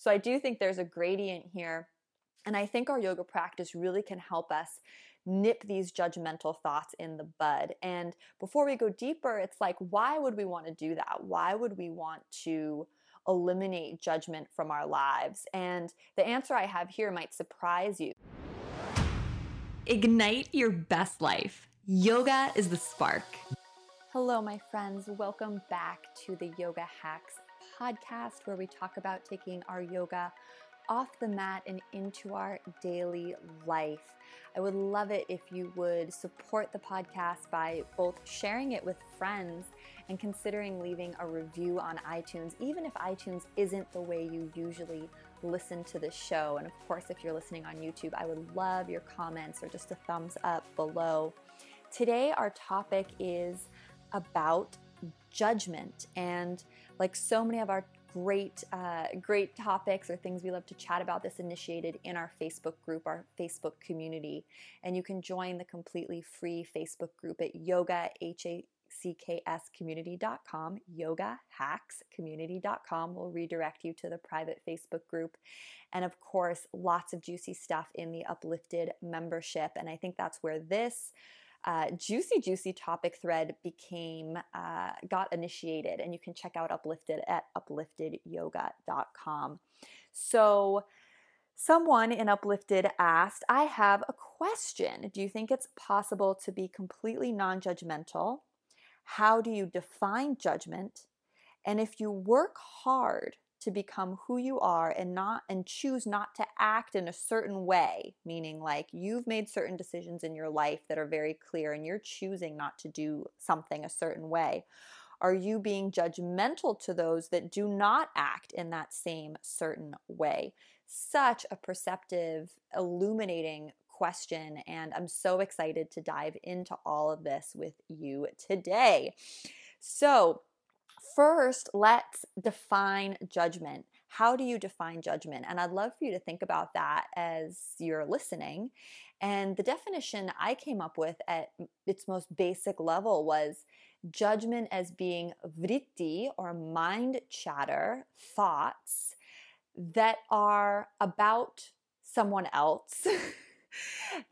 So I do think there's a gradient here. And I think our yoga practice really can help us nip these judgmental thoughts in the bud. And before we go deeper, it's like, why would we want to do that? Why would we want to eliminate judgment from our lives? And the answer I have here might surprise you. Ignite your best life. Yoga is the spark. Hello, my friends. Welcome back to the Yoga Hacks podcast, where we talk about taking our yoga off the mat and into our daily life. I would love it if you would support the podcast by both sharing it with friends and considering leaving a review on iTunes, even if iTunes isn't the way you usually listen to the show. And of course, if you're listening on YouTube, I would love your comments or just a thumbs up below. Today, our topic is about judgment. And like so many of our great, uh, great topics or things we love to chat about, this initiated in our Facebook group, our Facebook community. And you can join the completely free Facebook group at yoga, ckscommunity.com, yogahackscommunity.com will redirect you to the private Facebook group. And of course, lots of juicy stuff in the uplifted membership. And I think that's where this uh, juicy, juicy topic thread became, uh, got initiated. And you can check out Uplifted at upliftedyoga.com. So, Someone in Uplifted asked, I have a question. Do you think it's possible to be completely non judgmental how do you define judgment? And if you work hard to become who you are and not and choose not to act in a certain way, meaning like you've made certain decisions in your life that are very clear and you're choosing not to do something a certain way, are you being judgmental to those that do not act in that same certain way? Such a perceptive, illuminating question. And I'm so excited to dive into all of this with you today. So, first, let's define judgment. How do you define judgment? And I'd love for you to think about that as you're listening. And the definition I came up with at its most basic level was judgment as being vritti or mind chatter, thoughts that are about someone else.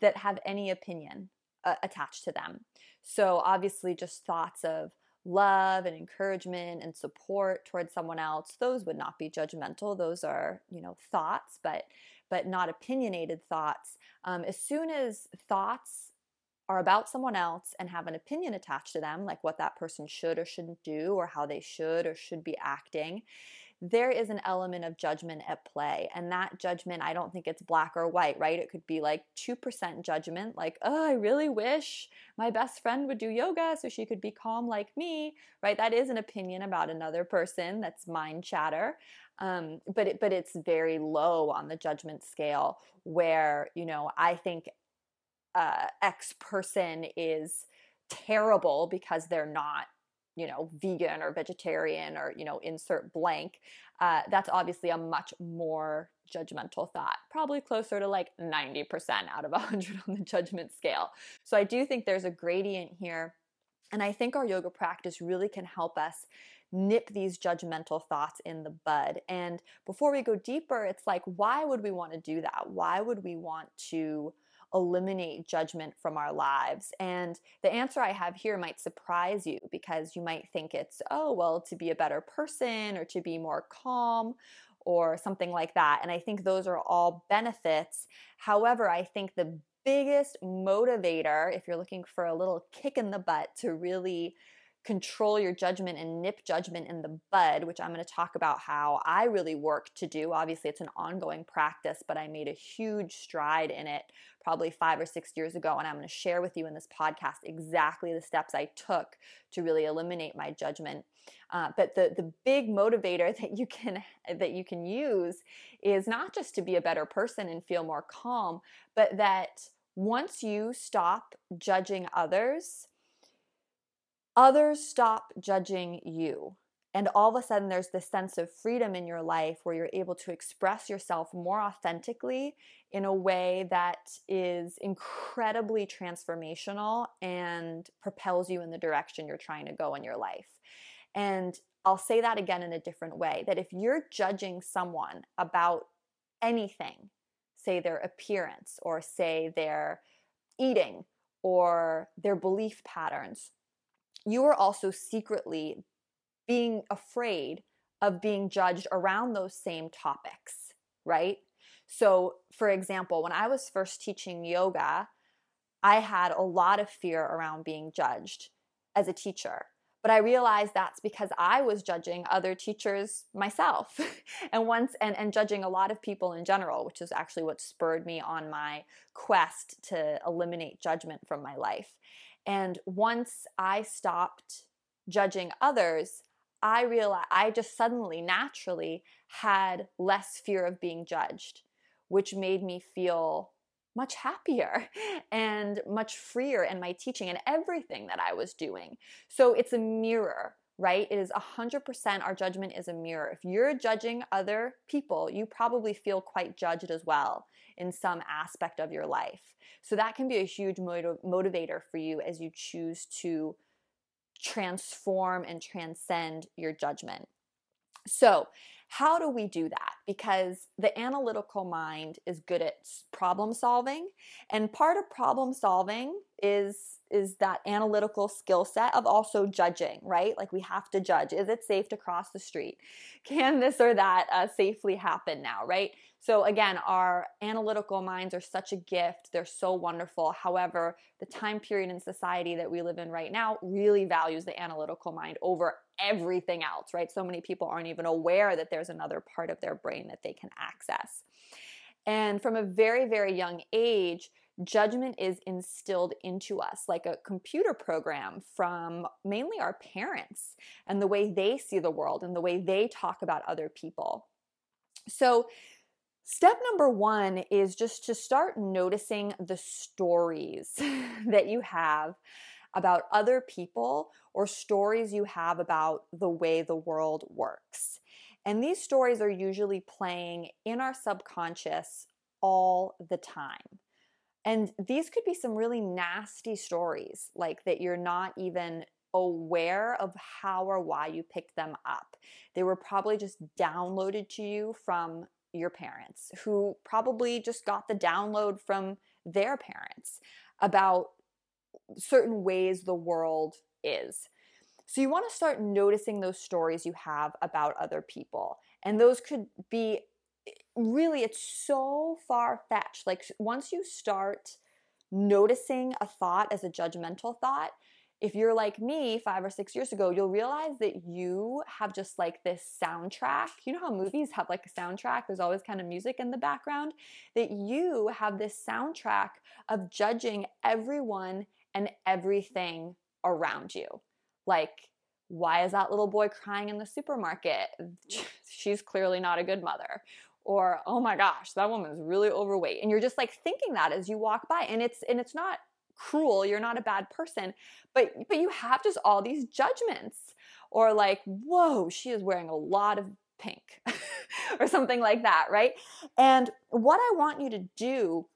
that have any opinion uh, attached to them. So, obviously, just thoughts of love and encouragement and support towards someone else those would not be judgmental those are you know thoughts but but not opinionated thoughts. Um, as soon as thoughts are about someone else and have an opinion attached to them like what that person should or shouldn't do or how they should or should be acting there is an element of judgment at play. And that judgment, I don't think it's black or white, right? It could be like 2% judgment, like, oh, I really wish my best friend would do yoga so she could be calm like me, right? That is an opinion about another person. That's mind chatter. Um, but it, but it's very low on the judgment scale where you know I think uh, X person is terrible because they're not you know, vegan or vegetarian or, you know, insert blank, uh, that's obviously a much more judgmental thought, probably closer to like 90% out of 100 on the judgment scale. So I do think there's a gradient here. And I think our yoga practice really can help us nip these judgmental thoughts in the bud. And before we go deeper, it's like, why would we want to do that? Why would we want to? Eliminate judgment from our lives? And the answer I have here might surprise you because you might think it's, oh, well, to be a better person or to be more calm or something like that. And I think those are all benefits. However, I think the biggest motivator, if you're looking for a little kick in the butt to really control your judgment and nip judgment in the bud, which I'm going to talk about how I really work to do. Obviously, it's an ongoing practice, but I made a huge stride in it probably five or six years ago. And I'm going to share with you in this podcast exactly the steps I took to really eliminate my judgment. Uh, but the the big motivator that you can that you can use is not just to be a better person and feel more calm, but that once you stop judging others others stop judging you. And all of a sudden, there's this sense of freedom in your life where you're able to express yourself more authentically in a way that is incredibly transformational and propels you in the direction you're trying to go in your life. And I'll say that again in a different way that if you're judging someone about anything, say their appearance or say their eating or their belief patterns, you are also secretly being afraid of being judged around those same topics, right? So, for example, when I was first teaching yoga, I had a lot of fear around being judged as a teacher. But I realized that's because I was judging other teachers myself and once and, and judging a lot of people in general, which is actually what spurred me on my quest to eliminate judgment from my life. And once I stopped judging others, I realized I just suddenly naturally had less fear of being judged, which made me feel much happier and much freer in my teaching and everything that I was doing. So it's a mirror, right? It is 100% our judgment is a mirror. If you're judging other people, you probably feel quite judged as well in some aspect of your life. So that can be a huge motiv- motivator for you as you choose to transform and transcend your judgment. So, how do we do that? Because the analytical mind is good at problem solving, and part of problem solving is is that analytical skill set of also judging, right? Like we have to judge. Is it safe to cross the street? Can this or that uh, safely happen now, right? So again, our analytical minds are such a gift. They're so wonderful. However, the time period in society that we live in right now really values the analytical mind over everything else, right? So many people aren't even aware that there's another part of their brain that they can access. And from a very, very young age, judgment is instilled into us like a computer program from mainly our parents and the way they see the world and the way they talk about other people. So, Step number one is just to start noticing the stories that you have about other people or stories you have about the way the world works. And these stories are usually playing in our subconscious all the time. And these could be some really nasty stories, like that you're not even aware of how or why you picked them up. They were probably just downloaded to you from your parents who probably just got the download from their parents about certain ways the world is. So you want to start noticing those stories you have about other people. And those could be really, it's so far fetched. Like once you start noticing a thought as a judgmental thought, if you're like me five or six years ago, you'll realize that you have just like this soundtrack. You know how movies have like a soundtrack? There's always kind of music in the background. That you have this soundtrack of judging everyone and everything around you. Like, why is that little boy crying in the supermarket? She's clearly not a good mother. Or, oh my gosh, that woman's really overweight. And you're just like thinking that as you walk by. And it's and it's not cruel you're not a bad person but but you have just all these judgments or like whoa she is wearing a lot of pink or something like that right and what i want you to do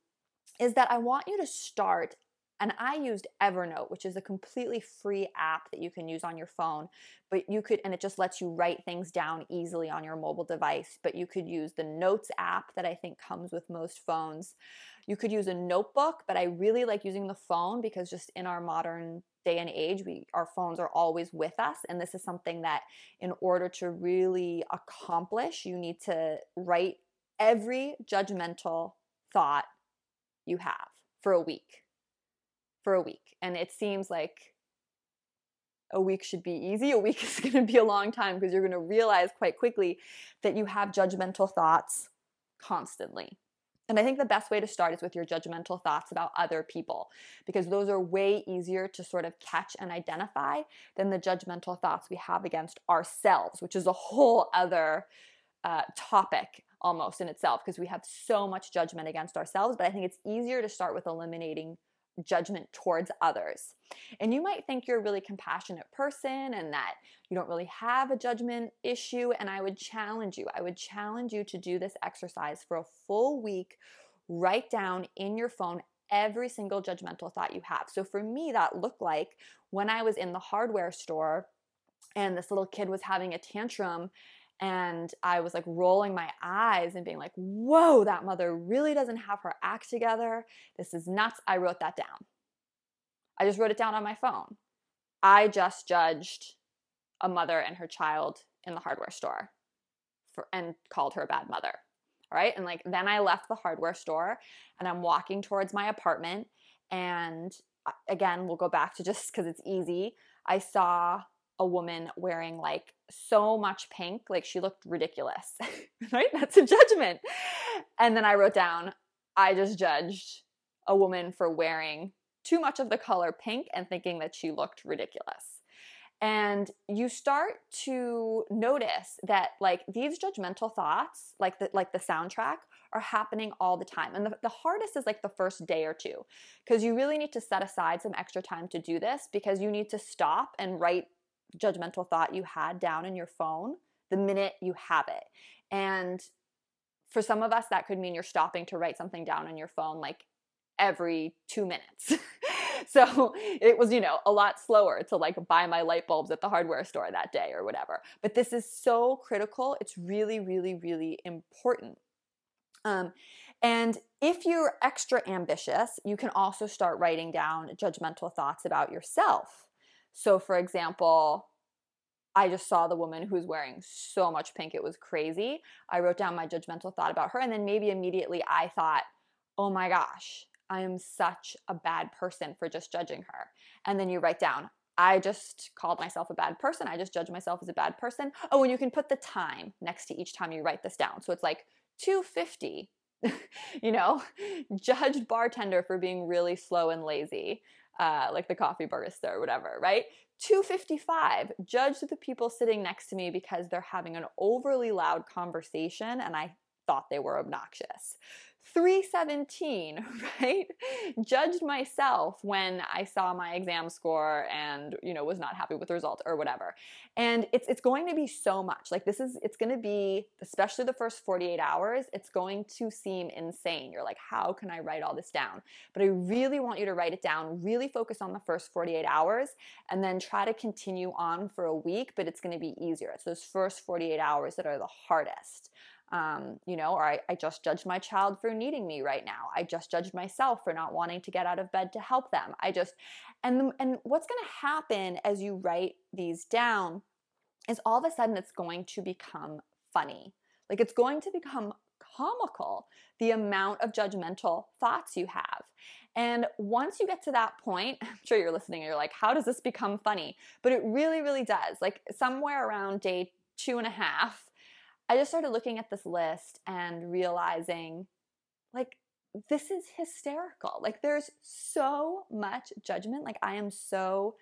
is that i want you to start and I used Evernote, which is a completely free app that you can use on your phone, but you could, and it just lets you write things down easily on your mobile device. But you could use the Notes app that I think comes with most phones. You could use a notebook, but I really like using the phone because just in our modern day and age, we our phones are always with us, and this is something that in order to really accomplish, you need to write every judgmental thought you have for a week. For a week. And it seems like a week should be easy. A week is going to be a long time because you're going to realize quite quickly that you have judgmental thoughts constantly. And I think the best way to start is with your judgmental thoughts about other people because those are way easier to sort of catch and identify than the judgmental thoughts we have against ourselves, which is a whole other uh, topic almost in itself because we have so much judgment against ourselves. But I think it's easier to start with eliminating judgment towards others. And you might think you're a really compassionate person and that you don't really have a judgment issue. And I would challenge you, I would challenge you to do this exercise for a full week. Write down in your phone every single judgmental thought you have. So for me, that looked like when I was in the hardware store and this little kid was having a tantrum and I was like rolling my eyes and being like, whoa, that mother really doesn't have her act together. This is nuts. I wrote that down. I just wrote it down on my phone. I just judged a mother and her child in the hardware store for, and called her a bad mother. All right. And like, then I left the hardware store and I'm walking towards my apartment. And uh, again, we'll go back to just because it's easy. I saw a woman wearing like so much pink, like she looked ridiculous, right? That's a judgment. And then I wrote down, I just judged a woman for wearing too much of the color pink and thinking that she looked ridiculous. And you start to notice that like these judgmental thoughts, like the like the soundtrack, are happening all the time. And the, the hardest is like the first day or two, because you really need to set aside some extra time to do this because you need to stop and write judgmental thought you had down in your phone the minute you have it. And for some of us, that could mean you're stopping to write something down on your phone like every two minutes. so it was, you know, a lot slower to like buy my light bulbs at the hardware store that day or whatever. But this is so critical. It's really, really, really important. Um, and if you're extra ambitious, you can also start writing down judgmental thoughts about yourself. So, for example, I just saw the woman who's wearing so much pink, it was crazy. I wrote down my judgmental thought about her, and then maybe immediately I thought, oh my gosh, I am such a bad person for just judging her. And then you write down, I just called myself a bad person. I just judge myself as a bad person. Oh, and you can put the time next to each time you write this down. So it's like 250, you know, judged bartender for being really slow and lazy uh, like the coffee barista or whatever, right? 255, judge the people sitting next to me because they're having an overly loud conversation and I thought they were obnoxious. 317, right? Judged myself when I saw my exam score and, you know, was not happy with the result or whatever. And it's it's going to be so much. Like this is it's going to be especially the first 48 hours, it's going to seem insane. You're like, "How can I write all this down?" But I really want you to write it down, really focus on the first 48 hours and then try to continue on for a week, but it's going to be easier. It's those first 48 hours that are the hardest um, you know, or I, I just judged my child for needing me right now. I just judged myself for not wanting to get out of bed to help them. I just, and and what's going to happen as you write these down is all of a sudden it's going to become funny. Like it's going to become comical the amount of judgmental thoughts you have. And once you get to that point, I'm sure you're listening and you're like, how does this become funny? But it really, really does. Like somewhere around day two and a half, I just started looking at this list and realizing like this is hysterical. Like there's so much judgment. Like I am so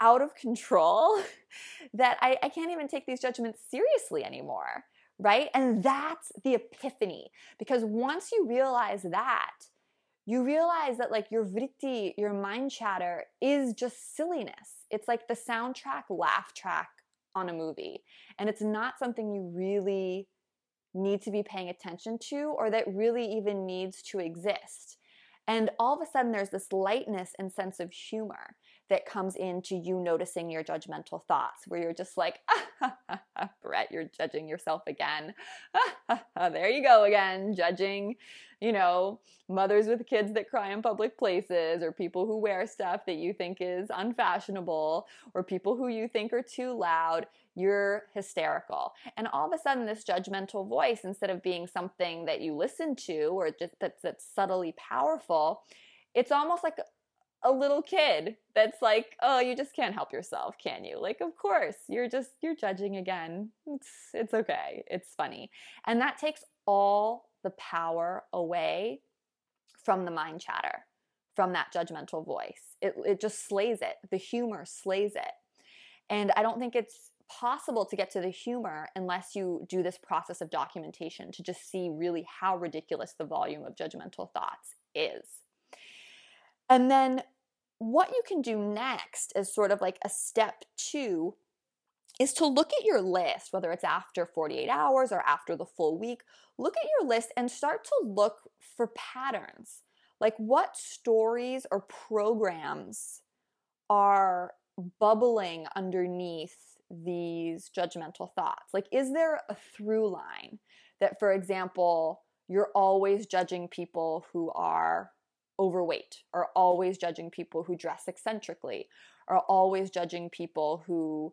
out of control that I, I can't even take these judgments seriously anymore. Right. And that's the epiphany. Because once you realize that, you realize that like your vritti, your mind chatter is just silliness. It's like the soundtrack laugh track on a movie. And it's not something you really need to be paying attention to or that really even needs to exist. And all of a sudden, there's this lightness and sense of humor that comes into you noticing your judgmental thoughts, where you're just like, ah, Brett, you're judging yourself again. there you go again, judging, you know, mothers with kids that cry in public places, or people who wear stuff that you think is unfashionable, or people who you think are too loud you're hysterical. And all of a sudden, this judgmental voice, instead of being something that you listen to or just that's, that's subtly powerful, it's almost like a little kid that's like, oh, you just can't help yourself, can you? Like, of course, you're just, you're judging again. It's, it's okay. It's funny. And that takes all the power away from the mind chatter, from that judgmental voice. It, it just slays it. The humor slays it. And I don't think it's possible to get to the humor unless you do this process of documentation to just see really how ridiculous the volume of judgmental thoughts is. And then what you can do next is sort of like a step two is to look at your list, whether it's after 48 hours or after the full week. Look at your list and start to look for patterns. Like what stories or programs are bubbling underneath these judgmental thoughts? Like, is there a through line that, for example, you're always judging people who are overweight, are always judging people who dress eccentrically, are always judging people who,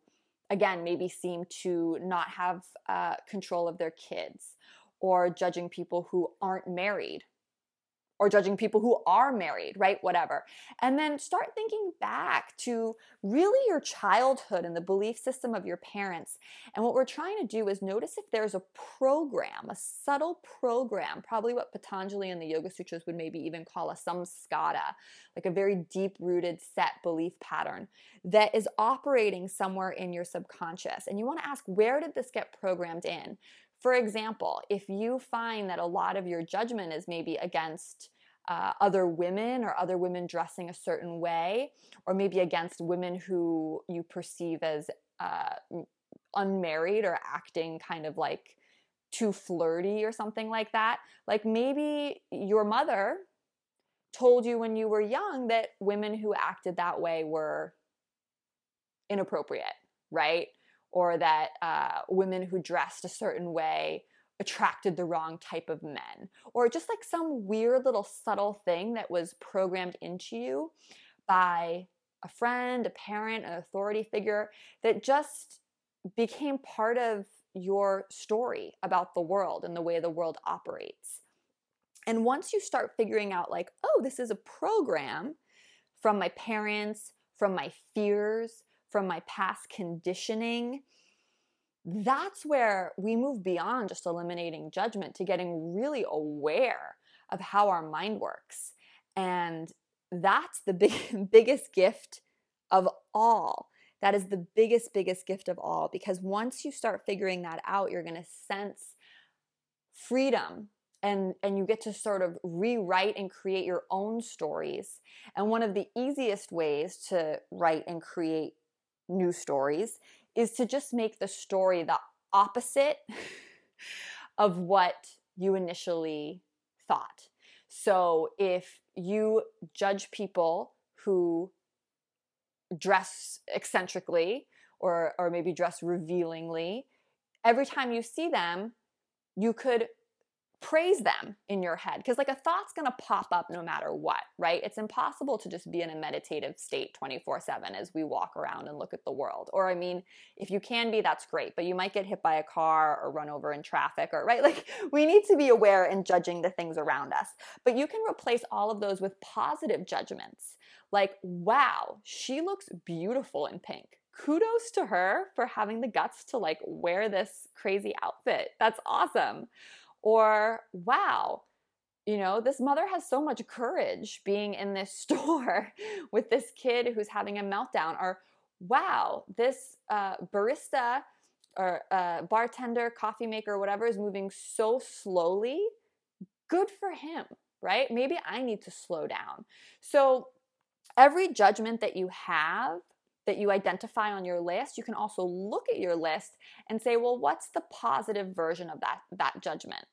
again, maybe seem to not have uh, control of their kids, or judging people who aren't married or judging people who are married, right? Whatever. And then start thinking back to really your childhood and the belief system of your parents. And what we're trying to do is notice if there's a program, a subtle program, probably what Patanjali and the Yoga Sutras would maybe even call a samskara, like a very deep rooted set belief pattern that is operating somewhere in your subconscious. And you want to ask, where did this get programmed in? For example, if you find that a lot of your judgment is maybe against uh, other women or other women dressing a certain way, or maybe against women who you perceive as uh, unmarried or acting kind of like too flirty or something like that, like maybe your mother told you when you were young that women who acted that way were inappropriate, right? Or that uh, women who dressed a certain way attracted the wrong type of men, or just like some weird little subtle thing that was programmed into you by a friend, a parent, an authority figure that just became part of your story about the world and the way the world operates. And once you start figuring out, like, oh, this is a program from my parents, from my fears, from my past conditioning, that's where we move beyond just eliminating judgment to getting really aware of how our mind works. And that's the big, biggest gift of all. That is the biggest, biggest gift of all because once you start figuring that out, you're going to sense freedom and and you get to sort of rewrite and create your own stories. And one of the easiest ways to write and create new stories is to just make the story the opposite of what you initially thought. So if you judge people who dress eccentrically or or maybe dress revealingly, every time you see them, you could praise them in your head because like a thought's going to pop up no matter what right? It's impossible to just be in a meditative state 24/7 as we walk around and look at the world. Or i mean if you can be that's great but you might get hit by a car or run over in traffic or right? Like we need to be aware and judging the things around us. But you can replace all of those with positive judgments. Like wow she looks beautiful in pink. Kudos to her for having the guts to like wear this crazy outfit. That's awesome or, wow, you know, this mother has so much courage being in this store with this kid who's having a meltdown. Or, wow, this uh, barista or uh, bartender, coffee maker, whatever is moving so slowly. Good for him, right? Maybe I need to slow down. So, every judgment that you have that you identify on your list, you can also look at your list and say, well, what's the positive version of that that judgment?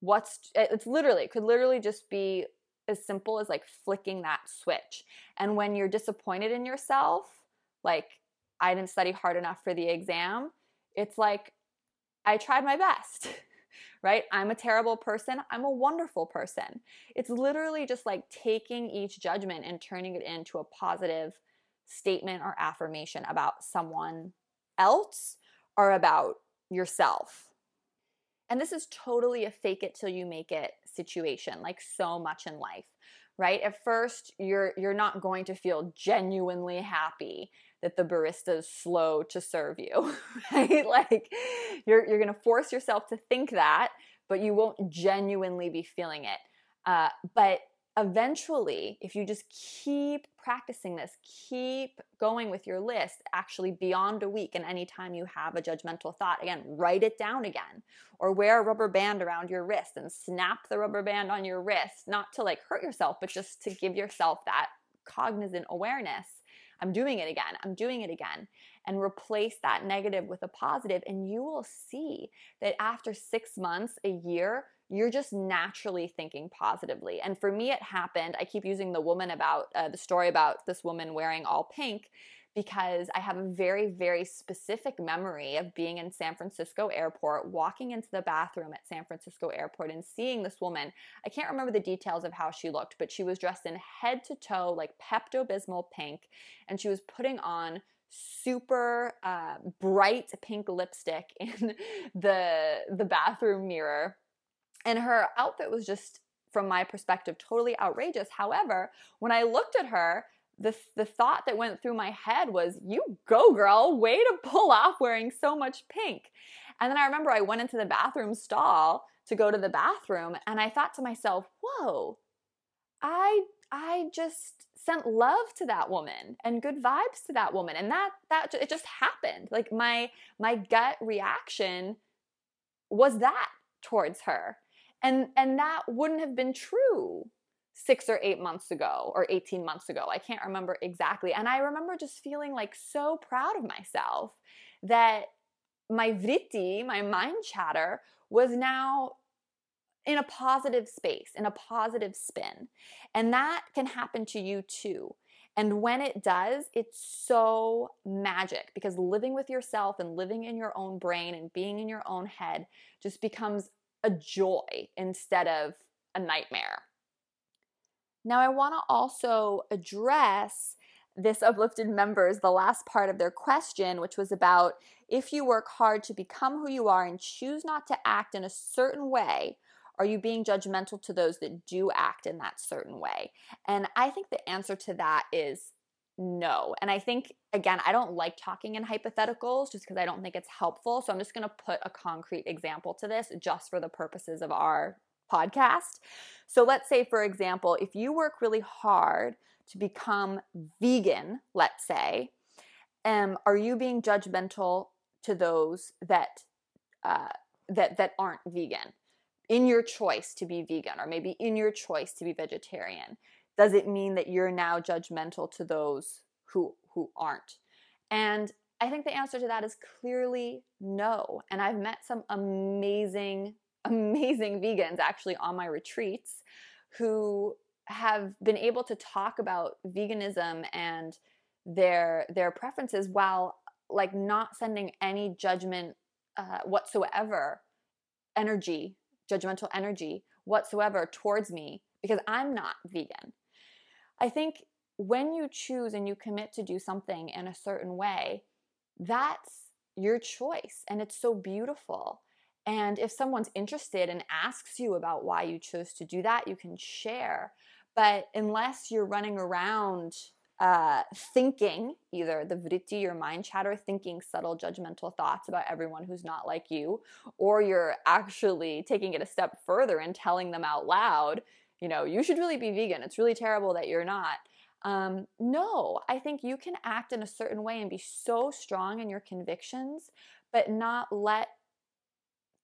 What's it's literally it could literally just be as simple as like flicking that switch. And when you're disappointed in yourself, like I didn't study hard enough for the exam, it's like I tried my best. right? I'm a terrible person. I'm a wonderful person. It's literally just like taking each judgment and turning it into a positive statement or affirmation about someone else or about yourself. And this is totally a fake it till you make it situation, like so much in life, right? At first, you're you're not going to feel genuinely happy that the barista is slow to serve you, right? Like you're you're going to force yourself to think that, but you won't genuinely be feeling it. Uh, but eventually, if you just keep practicing this, keep going with your list, actually beyond a week, and anytime you have a judgmental thought, again, write it down again, or wear a rubber band around your wrist and snap the rubber band on your wrist, not to like hurt yourself, but just to give yourself that cognizant awareness. I'm doing it again. I'm doing it again. And replace that negative with a positive, and you will see that after six months, a year, you're just naturally thinking positively. And for me, it happened. I keep using the woman about uh, the story about this woman wearing all pink because I have a very, very specific memory of being in San Francisco airport, walking into the bathroom at San Francisco airport and seeing this woman. I can't remember the details of how she looked, but she was dressed in head to toe, like Pepto Bismol pink, and she was putting on super uh, bright pink lipstick in the the bathroom mirror and her outfit was just from my perspective totally outrageous. However when i looked at her the, the thought that went through my head was you go girl way to pull off wearing so much pink. And then i remember i went into the bathroom stall to go to the bathroom and i thought to myself whoa i i just sent love to that woman and good vibes to that woman. And that that it just happened. Like my my gut reaction was that towards her and and that wouldn't have been true 6 or 8 months ago or 18 months ago i can't remember exactly and i remember just feeling like so proud of myself that my vritti my mind chatter was now in a positive space, in a positive spin. And that can happen to you too. And when it does, it's so magic because living with yourself and living in your own brain and being in your own head just becomes a joy instead of a nightmare. Now, I want to also address this uplifted members the last part of their question which was about if you work hard to become who you are and choose not to act in a certain way are you being judgmental to those that do act in that certain way? And I think the answer to that is no. And I think, again, I don't like talking in hypotheticals just because I don't think it's helpful. So I'm just going to put a concrete example to this just for the purposes of our podcast. So let's say, for example, if you work really hard to become vegan, let's say, um, are you being judgmental to those that uh, that that aren't vegan? in your choice to be vegan or maybe in your choice to be vegetarian does it mean that you're now judgmental to those who who aren't and i think the answer to that is clearly no and i've met some amazing amazing vegans actually on my retreats who have been able to talk about veganism and their their preferences while like not sending any judgment uh, whatsoever energy judgmental energy whatsoever towards me because I'm not vegan. I think when you choose and you commit to do something in a certain way, that's your choice and it's so beautiful. And if someone's interested and asks you about why you chose to do that, you can share. But unless you're running around uh, thinking either the vritti, your mind chatter, thinking subtle judgmental thoughts about everyone who's not like you, or you're actually taking it a step further and telling them out loud, you know, you should really be vegan. It's really terrible that you're not. Um, no, I think you can act in a certain way and be so strong in your convictions, but not let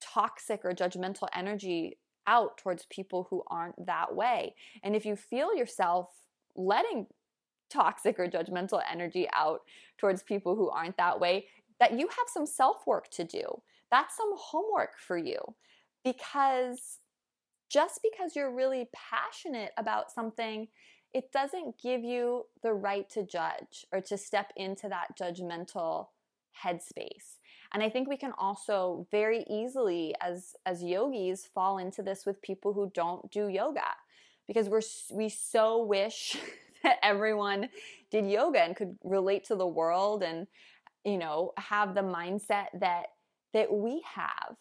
toxic or judgmental energy out towards people who aren't that way. And if you feel yourself letting toxic or judgmental energy out towards people who aren't that way, that you have some self work to do. That's some homework for you because just because you're really passionate about something, it doesn't give you the right to judge or to step into that judgmental headspace. And I think we can also very easily as as yogis fall into this with people who don't do yoga because we're we so wish that everyone did yoga and could relate to the world and you know have the mindset that that we have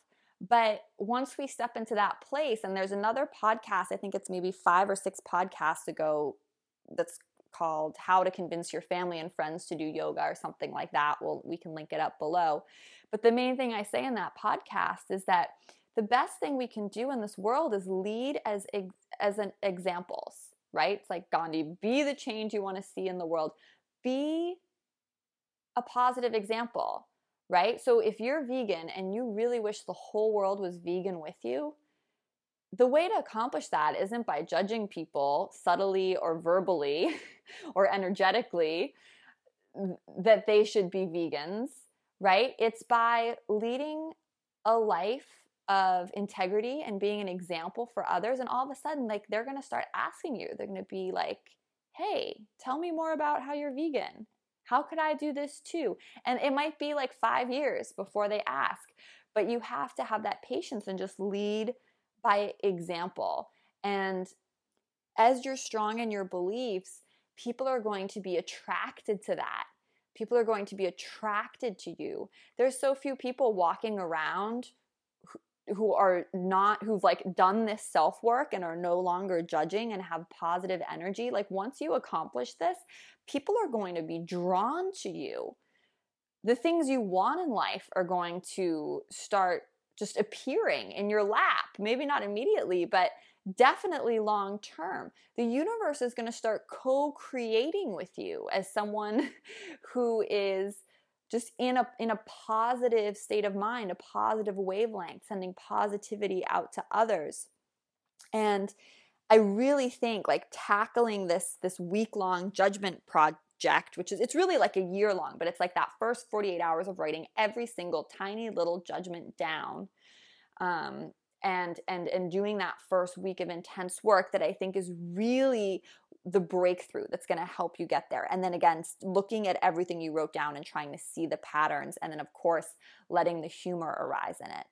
but once we step into that place and there's another podcast i think it's maybe 5 or 6 podcasts ago that's called how to convince your family and friends to do yoga or something like that. Well we can link it up below. But the main thing i say in that podcast is that the best thing we can do in this world is lead as as an examples right? It's like Gandhi be the change you want to see in the world, be a positive example, right? So if you're vegan and you really wish the whole world was vegan with you, the way to accomplish that isn't by judging people subtly or verbally or energetically mm, that they should be vegans, right? It's by leading a life of integrity and being an example for others and all of a sudden like they're going to start asking you they're going to be like hey tell me more about how you're vegan How could I do this too? And it might be like five years before they ask, but you have to have that patience and just lead by example. And as you're strong in your beliefs, people are going to be attracted to that. People are going to be attracted to you. There's so few people walking around who are not who've like done this self work and are no longer judging and have positive energy like once you accomplish this people are going to be drawn to you. The things you want in life are going to start just appearing in your lap maybe not immediately but definitely long term the universe is going to start co-creating with you as someone who is just in a in a positive state of mind, a positive wavelength, sending positivity out to others. And I really think like tackling this this week long judgment project, which is it's really like a year long, but it's like that first 48 hours of writing every single tiny little judgment down. Um, and and and doing that first week of intense work that I think is really the breakthrough that's going to help you get there. And then again, looking at everything you wrote down and trying to see the patterns. And then, of course, letting the humor arise in it.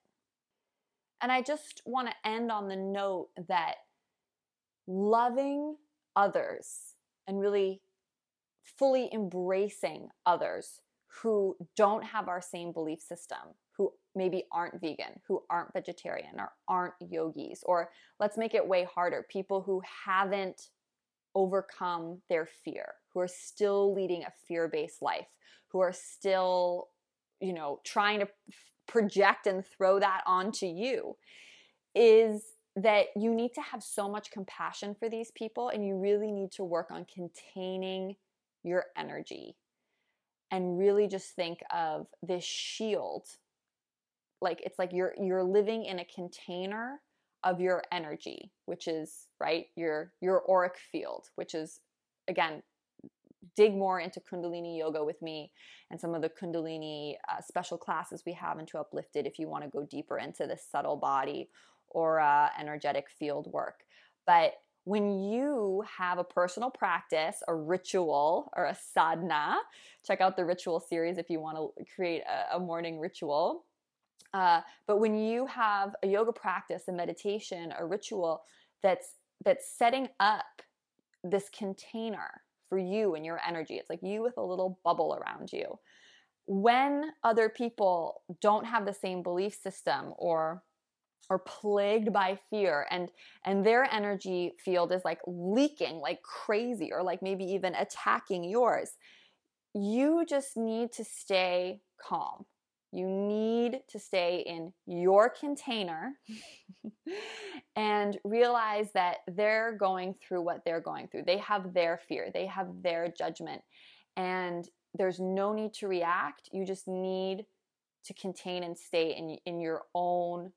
And I just want to end on the note that loving others and really fully embracing others who don't have our same belief system, who maybe aren't vegan, who aren't vegetarian, or aren't yogis, or let's make it way harder people who haven't overcome their fear, who are still leading a fear based life, who are still, you know, trying to project and throw that onto you, is that you need to have so much compassion for these people and you really need to work on containing your energy and really just think of this shield. Like it's like you're you're living in a container of your energy, which is right your your auric field, which is again dig more into kundalini yoga with me and some of the kundalini uh, special classes we have into uplifted if you want to go deeper into the subtle body uh, energetic field work. But when you have a personal practice a ritual or a sadhana check out the ritual series if you want to create a, a morning ritual uh, but when you have a yoga practice, a meditation, a ritual that's that's setting up this container for you and your energy, it's like you with a little bubble around you. When other people don't have the same belief system or are plagued by fear and and their energy field is like leaking like crazy or like maybe even attacking yours you just need to stay calm you need to stay in your container and realize that they're going through what they're going through. They have their fear, they have their judgment, and there's no need to react. You just need to contain and stay in, in your own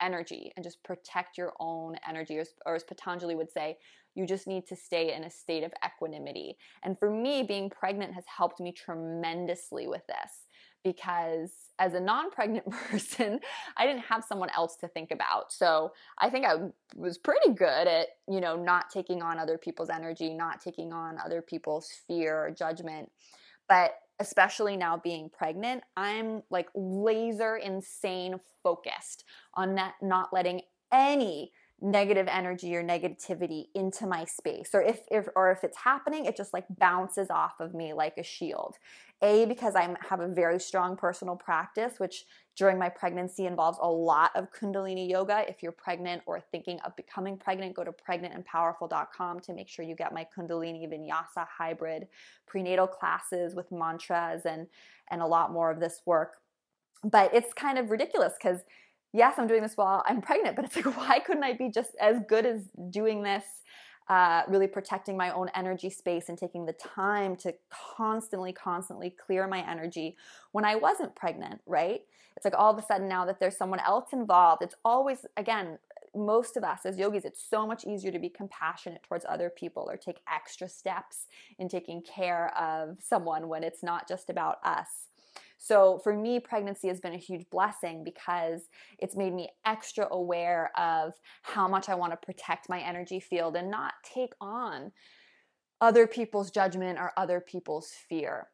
energy and just protect your own energy. Or, or as Patanjali would say, you just need to stay in a state of equanimity. And for me, being pregnant has helped me tremendously with this because as a non-pregnant person i didn't have someone else to think about. So i think i was pretty good at you know not taking on other people's energy not taking on other people's fear or judgment. But especially now being pregnant i'm like laser insane focused on that not letting any negative energy or negativity into my space. Or if, if or if it's happening it just like bounces off of me like a shield. A because i have a very strong personal practice which during my pregnancy involves a lot of kundalini yoga. If you're pregnant or thinking of becoming pregnant go to pregnantandpowerful.com to make sure you get my kundalini vinyasa hybrid prenatal classes with mantras and and a lot more of this work. But it's kind of ridiculous because yes, I'm doing this while I'm pregnant, but it's like, why couldn't I be just as good as doing this? Uh, really protecting my own energy space and taking the time to constantly, constantly clear my energy when I wasn't pregnant, right? It's like all of a sudden now that there's someone else involved, it's always, again, most of us as yogis, it's so much easier to be compassionate towards other people or take extra steps in taking care of someone when it's not just about us. So for me, pregnancy has been a huge blessing because it's made me extra aware of how much I want to protect my energy field and not take on other people's judgment or other people's fear.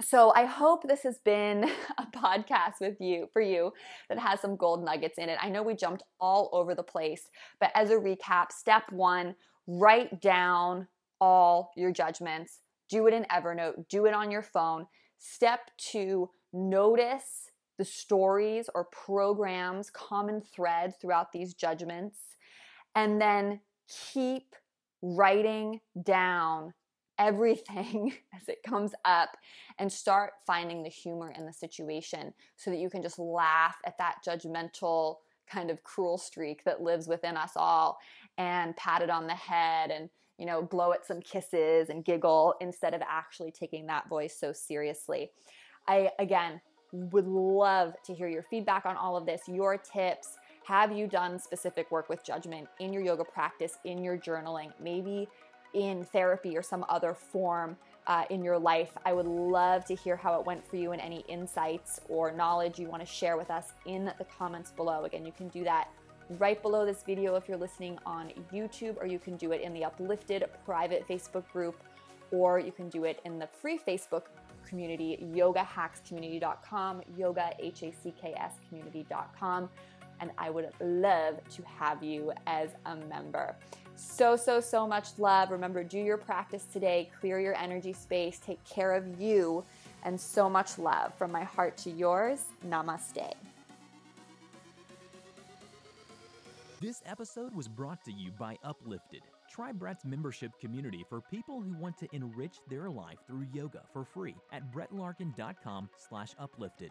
so I hope this has been a podcast with you for you that has some gold nuggets in it. I know we jumped all over the place, but as a recap, step 1, write down all your judgments. Do it in Evernote, do it on your phone. Step 2, notice the stories or programs, common threads throughout these judgments, and then keep writing down everything as it comes up and start finding the humor in the situation so that you can just laugh at that judgmental kind of cruel streak that lives within us all and pat it on the head and you know blow it some kisses and giggle instead of actually taking that voice so seriously i again would love to hear your feedback on all of this your tips have you done specific work with judgment in your yoga practice in your journaling maybe in therapy or some other form uh, in your life. I would love to hear how it went for you and any insights or knowledge you want to share with us in the comments below. Again, you can do that right below this video if you're listening on YouTube, or you can do it in the Uplifted private Facebook group, or you can do it in the free Facebook community, yogahackscommunity.com, yoga, H-A-C-K-S community.com. And I would love to have you as a member. So, so, so much love. Remember, do your practice today, clear your energy space, take care of you, and so much love. From my heart to yours, namaste. This episode was brought to you by Uplifted, Try Brett's membership community for people who want to enrich their life through yoga for free at brettlarkin.com slash uplifted.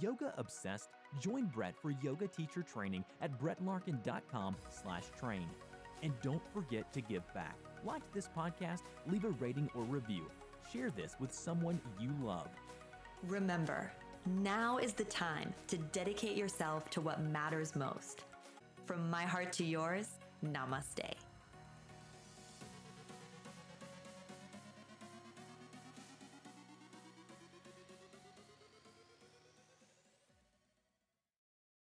Yoga obsessed? Join Brett for yoga teacher training at brettlarkin.com slash train. And don't forget to give back. Like this podcast, leave a rating or review. Share this with someone you love. Remember, now is the time to dedicate yourself to what matters most. From my heart to yours, namaste.